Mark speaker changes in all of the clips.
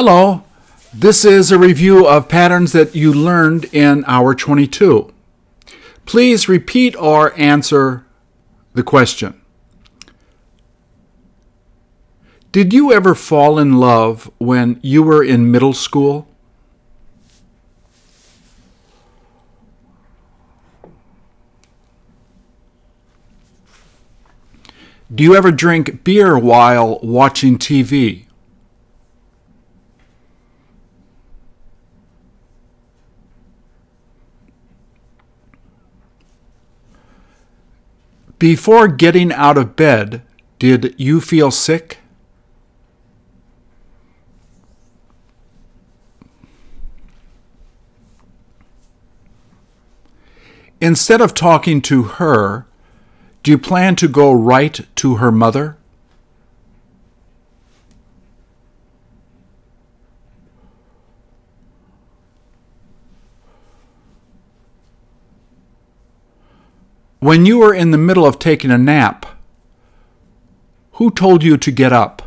Speaker 1: Hello, this is a review of patterns that you learned in Hour 22. Please repeat or answer the question. Did you ever fall in love when you were in middle school? Do you ever drink beer while watching TV? Before getting out of bed, did you feel sick? Instead of talking to her, do you plan to go right to her mother? When you were in the middle of taking a nap, who told you to get up?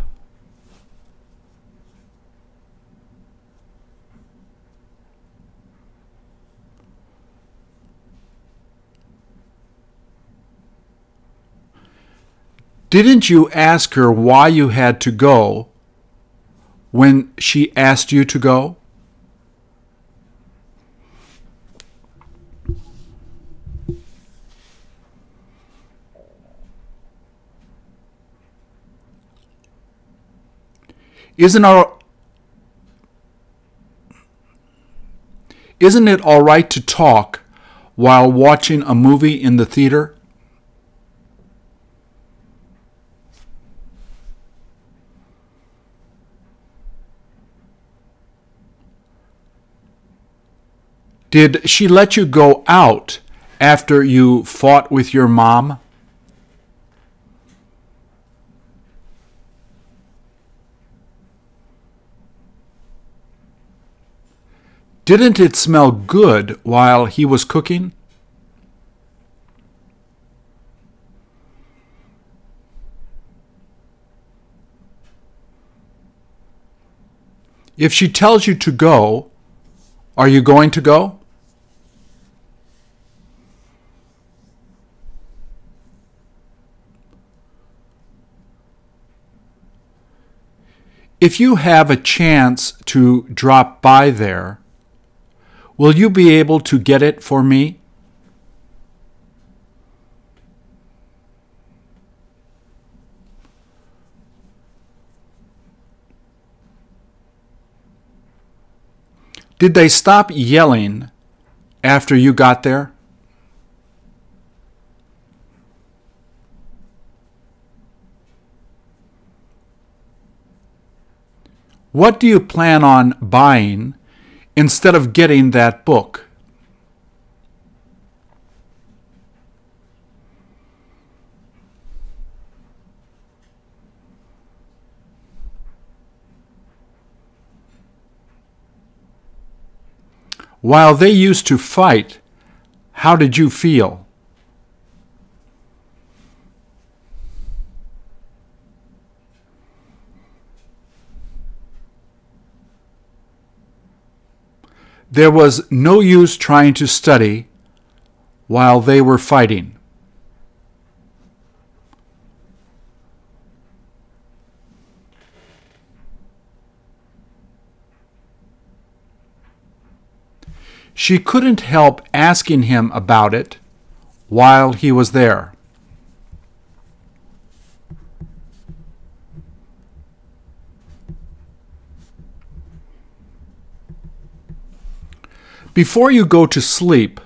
Speaker 1: Didn't you ask her why you had to go when she asked you to go? Isn't our Isn't it all right to talk while watching a movie in the theater? Did she let you go out after you fought with your mom? Didn't it smell good while he was cooking? If she tells you to go, are you going to go? If you have a chance to drop by there, will you be able to get it for me? Did they stop yelling after you got there? What do you plan on buying instead of getting that book? While they used to fight, how did you feel? There was no use trying to study while they were fighting. She couldn't help asking him about it while he was there. Before you go to sleep,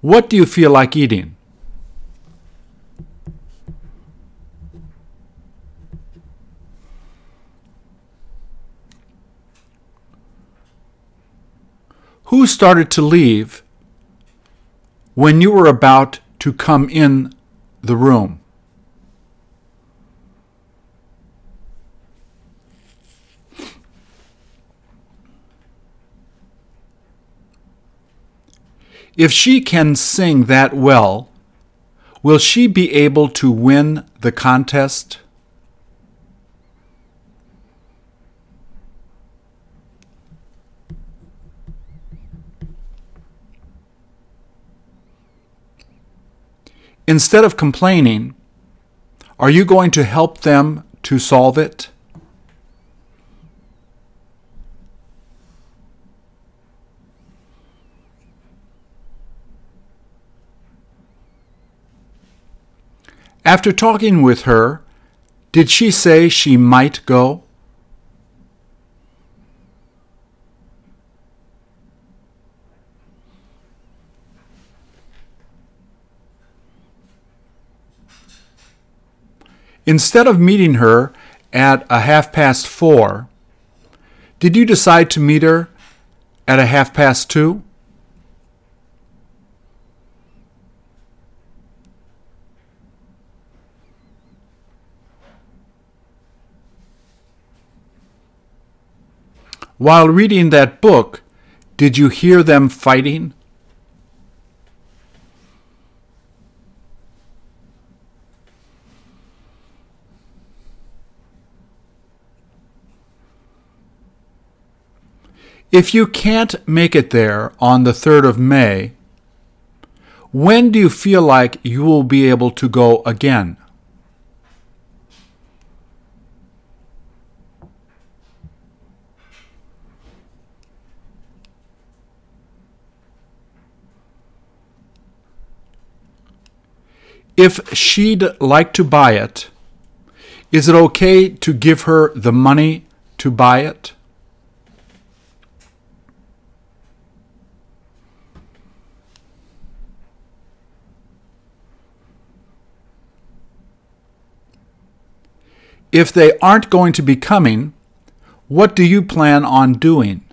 Speaker 1: what do you feel like eating? Who started to leave when you were about to come in the room? If she can sing that well, will she be able to win the contest? Instead of complaining, are you going to help them to solve it? After talking with her, did she say she might go? Instead of meeting her at a half past four, did you decide to meet her at a half past two? While reading that book, did you hear them fighting? If you can't make it there on the 3rd of May, when do you feel like you will be able to go again? If she'd like to buy it, is it okay to give her the money to buy it? If they aren't going to be coming, what do you plan on doing?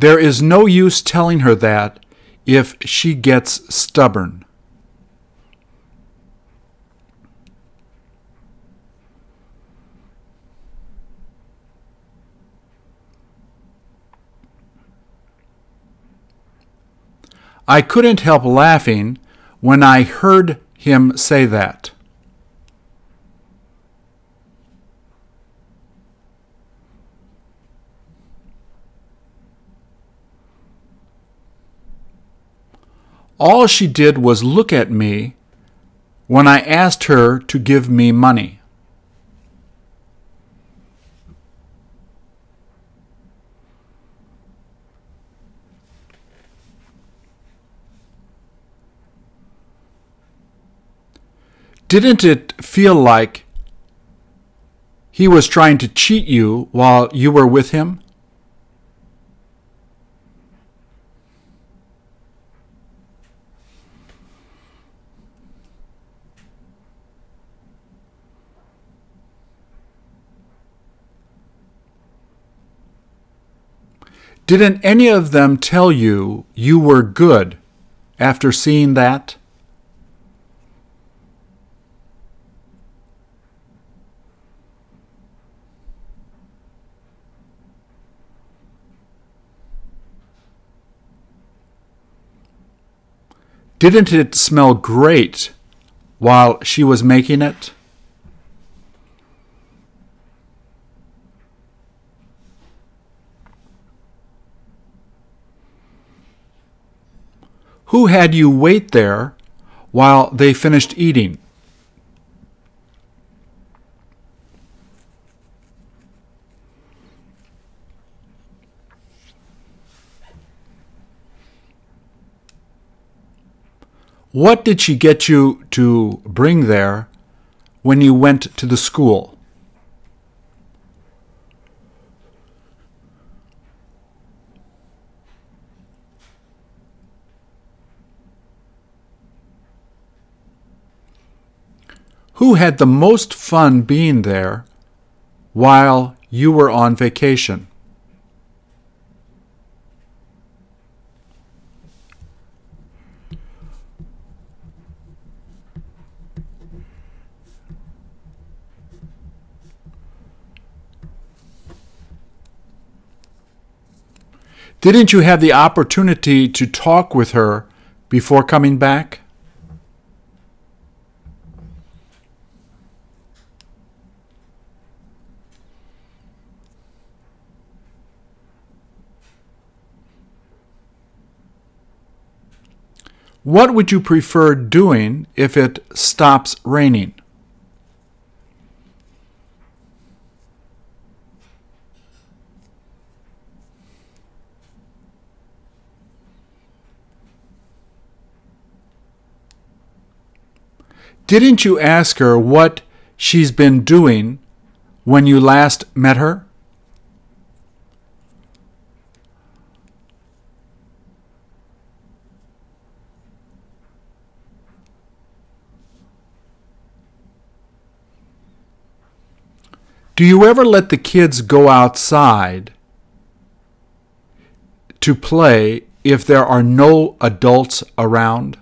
Speaker 1: There is no use telling her that if she gets stubborn. I couldn't help laughing when I heard him say that. All she did was look at me when I asked her to give me money. Didn't it feel like he was trying to cheat you while you were with him? Didn't any of them tell you you were good after seeing that? Didn't it smell great while she was making it? Who had you wait there while they finished eating? What did she get you to bring there when you went to the school? Who had the most fun being there while you were on vacation? Didn't you have the opportunity to talk with her before coming back? What would you prefer doing if it stops raining? Didn't you ask her what she's been doing when you last met her? Do you ever let the kids go outside to play if there are no adults around?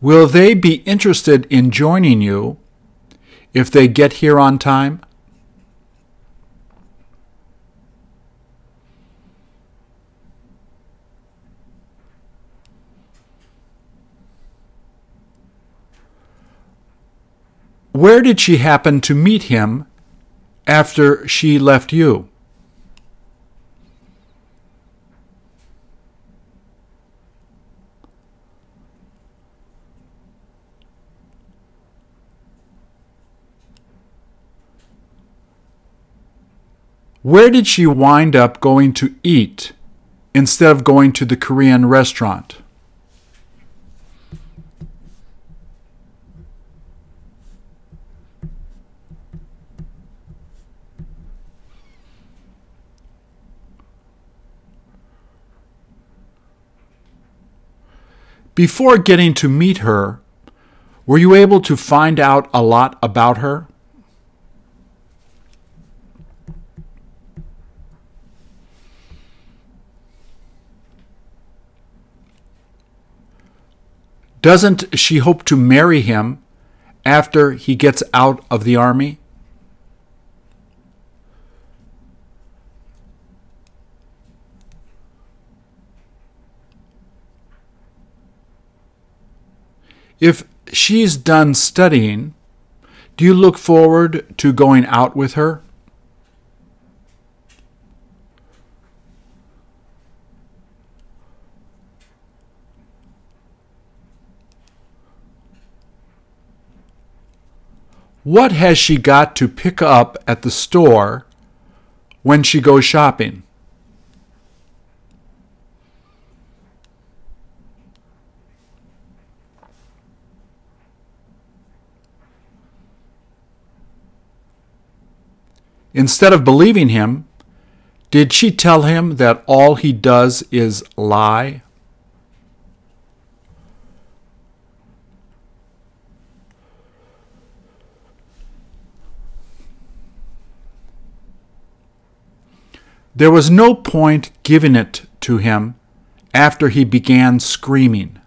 Speaker 1: Will they be interested in joining you if they get here on time? Where did she happen to meet him after she left you? Where did she wind up going to eat instead of going to the Korean restaurant? Before getting to meet her, were you able to find out a lot about her? Doesn't she hope to marry him after he gets out of the army? If she's done studying, do you look forward to going out with her? What has she got to pick up at the store when she goes shopping? Instead of believing him, did she tell him that all he does is lie? There was no point giving it to him after he began screaming.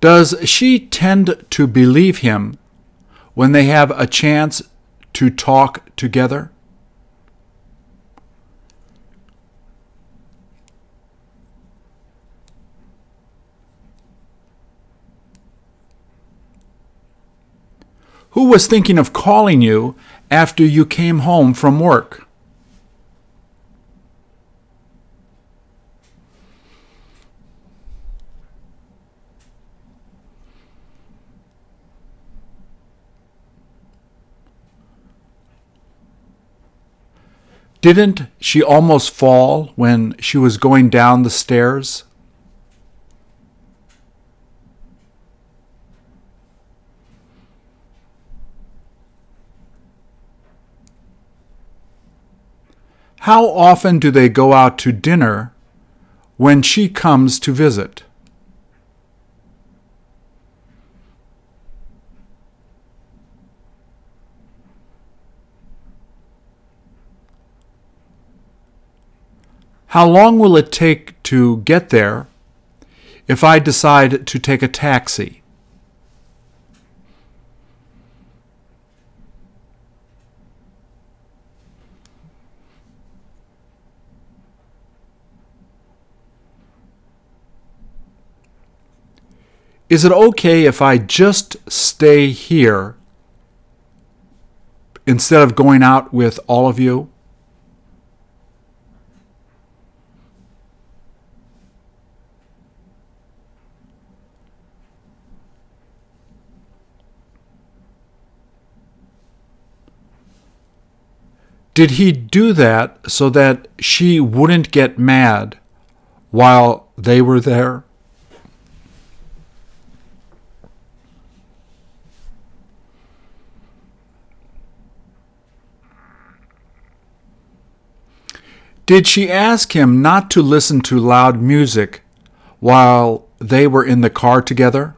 Speaker 1: Does she tend to believe him when they have a chance to talk together? Who was thinking of calling you after you came home from work? Didn't she almost fall when she was going down the stairs? How often do they go out to dinner when she comes to visit? How long will it take to get there if I decide to take a taxi? Is it okay if I just stay here instead of going out with all of you? Did he do that so that she wouldn't get mad while they were there? Did she ask him not to listen to loud music while they were in the car together?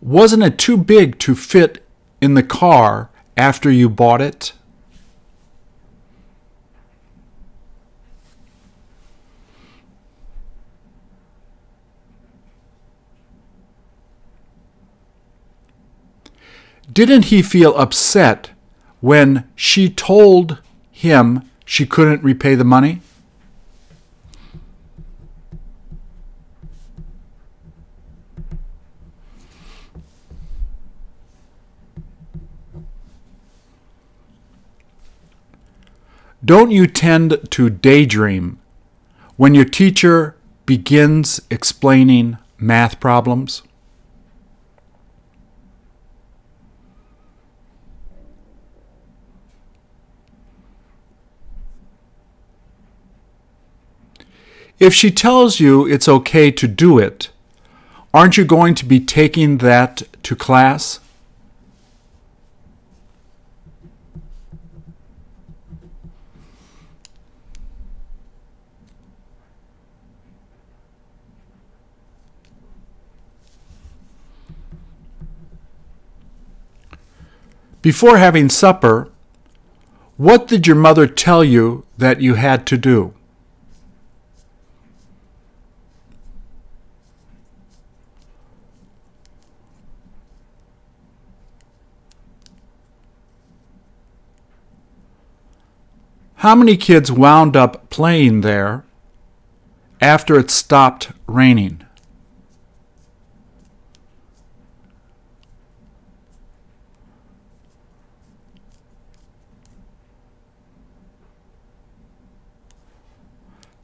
Speaker 1: Wasn't it too big to fit in the car after you bought it? Didn't he feel upset when she told him she couldn't repay the money? Don't you tend to daydream when your teacher begins explaining math problems? If she tells you it's okay to do it, aren't you going to be taking that to class? Before having supper, what did your mother tell you that you had to do? How many kids wound up playing there after it stopped raining?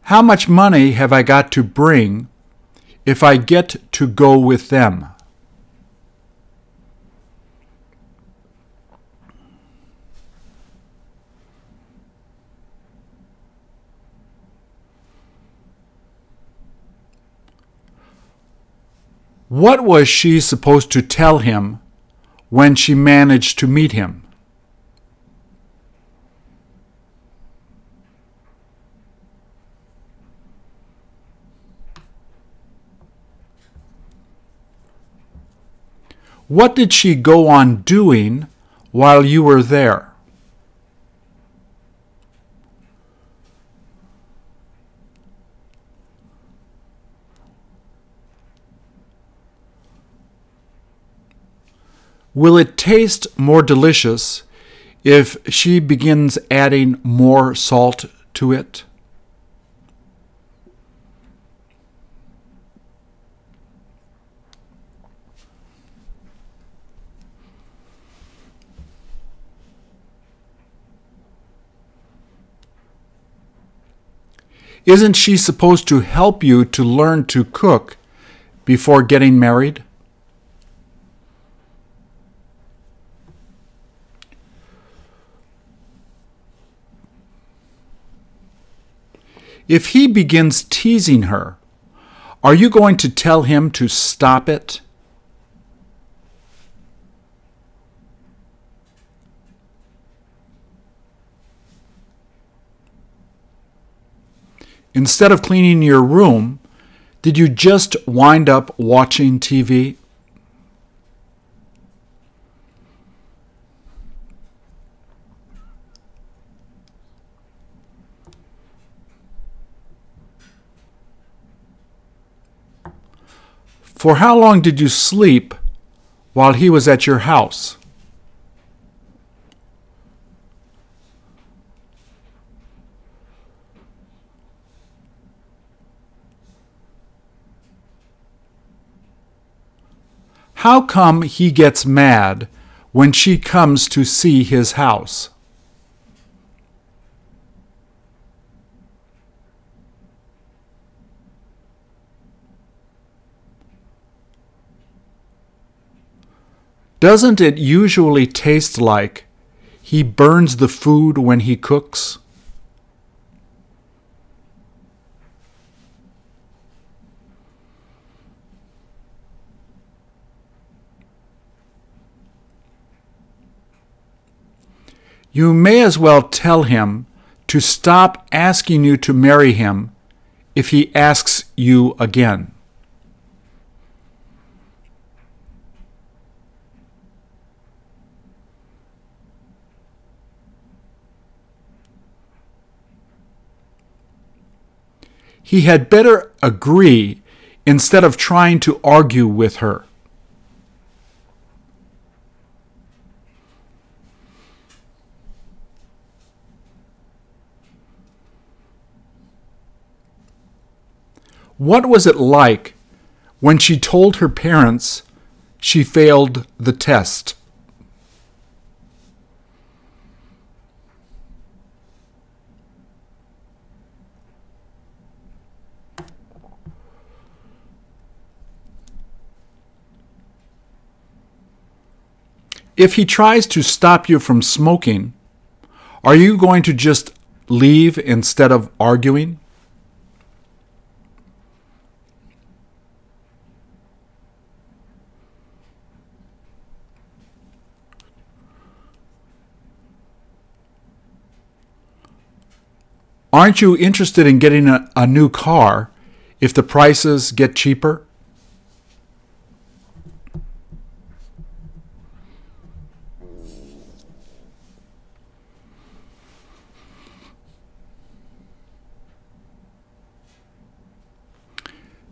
Speaker 1: How much money have I got to bring if I get to go with them? What was she supposed to tell him when she managed to meet him? What did she go on doing while you were there? Will it taste more delicious if she begins adding more salt to it? Isn't she supposed to help you to learn to cook before getting married? If he begins teasing her, are you going to tell him to stop it? Instead of cleaning your room, did you just wind up watching TV? For how long did you sleep while he was at your house? How come he gets mad when she comes to see his house? Doesn't it usually taste like he burns the food when he cooks? You may as well tell him to stop asking you to marry him if he asks you again. He had better agree instead of trying to argue with her. What was it like when she told her parents she failed the test? If he tries to stop you from smoking, are you going to just leave instead of arguing? Aren't you interested in getting a, a new car if the prices get cheaper?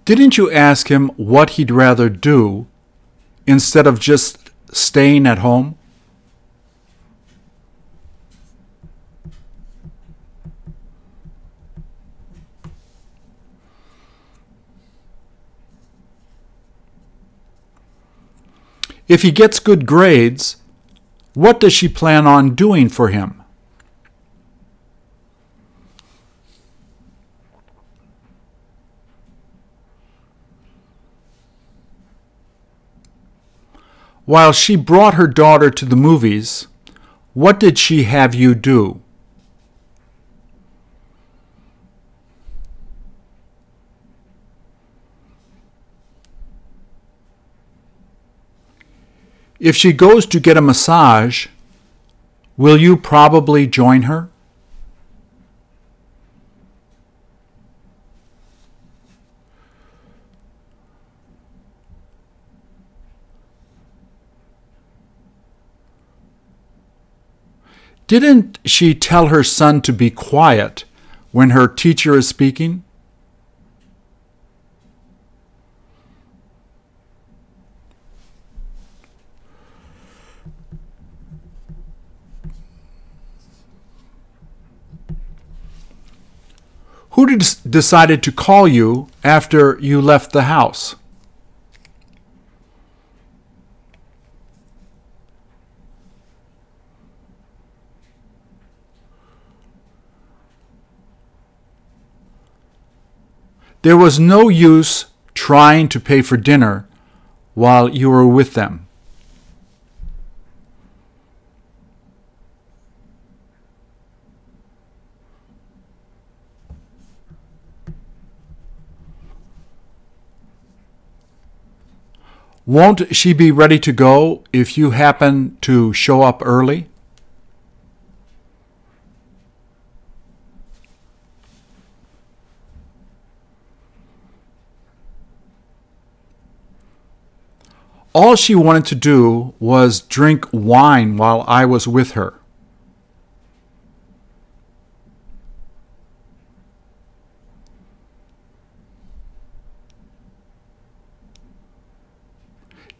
Speaker 1: Didn't you ask him what he'd rather do instead of just staying at home? If he gets good grades, what does she plan on doing for him? While she brought her daughter to the movies, what did she have you do? If she goes to get a massage, will you probably join her? Didn't she tell her son to be quiet when her teacher is speaking? Who decided to call you after you left the house? There was no use trying to pay for dinner while you were with them. Won't she be ready to go if you happen to show up early? All she wanted to do was drink wine while I was with her.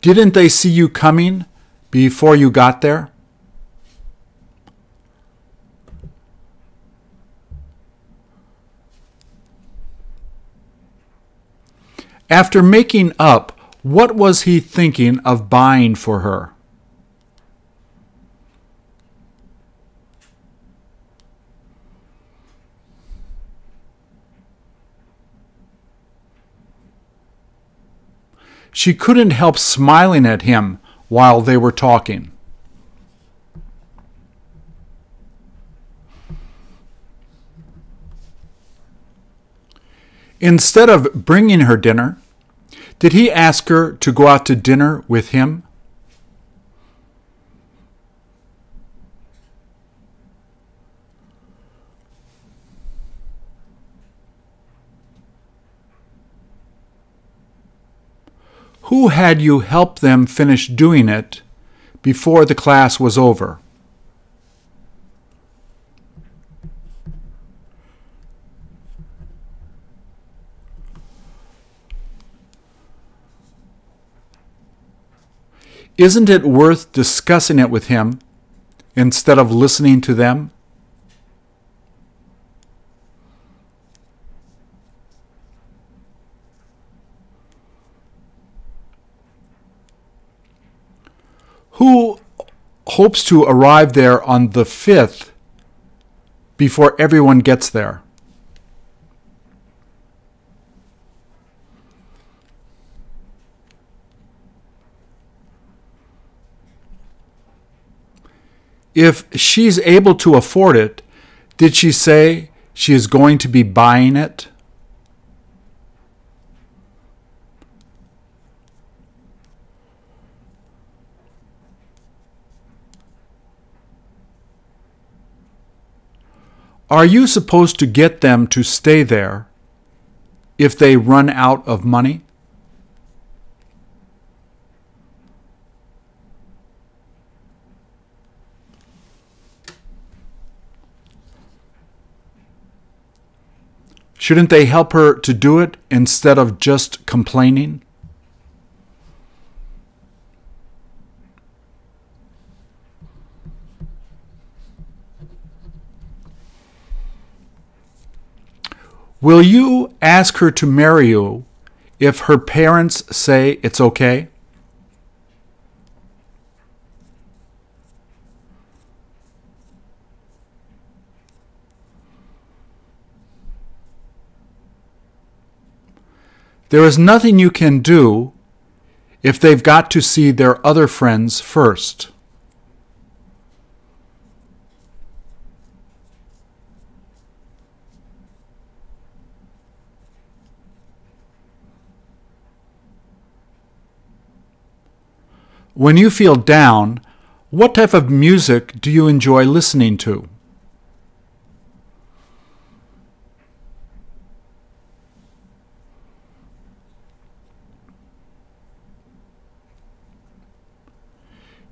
Speaker 1: Didn't they see you coming before you got there? After making up, what was he thinking of buying for her? She couldn't help smiling at him while they were talking. Instead of bringing her dinner, did he ask her to go out to dinner with him? Who had you help them finish doing it before the class was over? Isn't it worth discussing it with him instead of listening to them? Who hopes to arrive there on the 5th before everyone gets there? If she's able to afford it, did she say she is going to be buying it? Are you supposed to get them to stay there if they run out of money? Shouldn't they help her to do it instead of just complaining? Will you ask her to marry you if her parents say it's okay? There is nothing you can do if they've got to see their other friends first. When you feel down, what type of music do you enjoy listening to?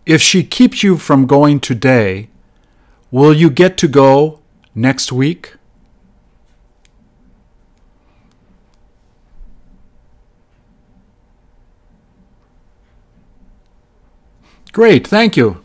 Speaker 1: If she keeps you from going today, will you get to go next week? Great, thank you.